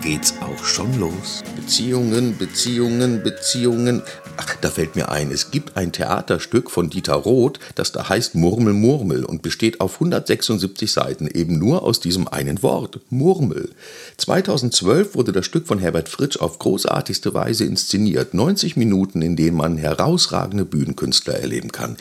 geht's auch schon los. Beziehungen, Beziehungen, Beziehungen. Ach, da fällt mir ein, es gibt ein Theaterstück von Dieter Roth, das da heißt Murmel, Murmel und besteht auf 176 Seiten eben nur aus diesem einen Wort, Murmel. 2012 wurde das Stück von Herbert Fritsch auf großartigste Weise inszeniert. 90 Minuten, in denen man herausragende Bühnenkünstler erleben kann.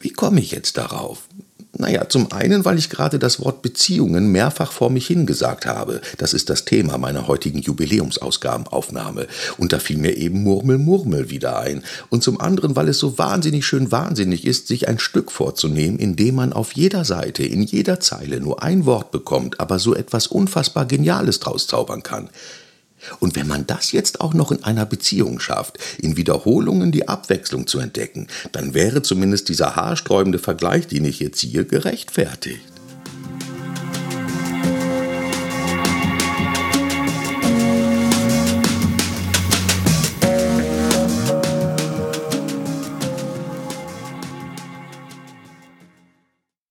Wie komme ich jetzt darauf? Naja, zum einen, weil ich gerade das Wort Beziehungen mehrfach vor mich hingesagt habe. Das ist das Thema meiner heutigen Jubiläumsausgabenaufnahme. Und da fiel mir eben Murmel Murmel wieder ein. Und zum anderen, weil es so wahnsinnig schön wahnsinnig ist, sich ein Stück vorzunehmen, in dem man auf jeder Seite, in jeder Zeile nur ein Wort bekommt, aber so etwas unfassbar Geniales draus zaubern kann. Und wenn man das jetzt auch noch in einer Beziehung schafft, in Wiederholungen die Abwechslung zu entdecken, dann wäre zumindest dieser haarsträubende Vergleich, den ich hier ziehe, gerechtfertigt.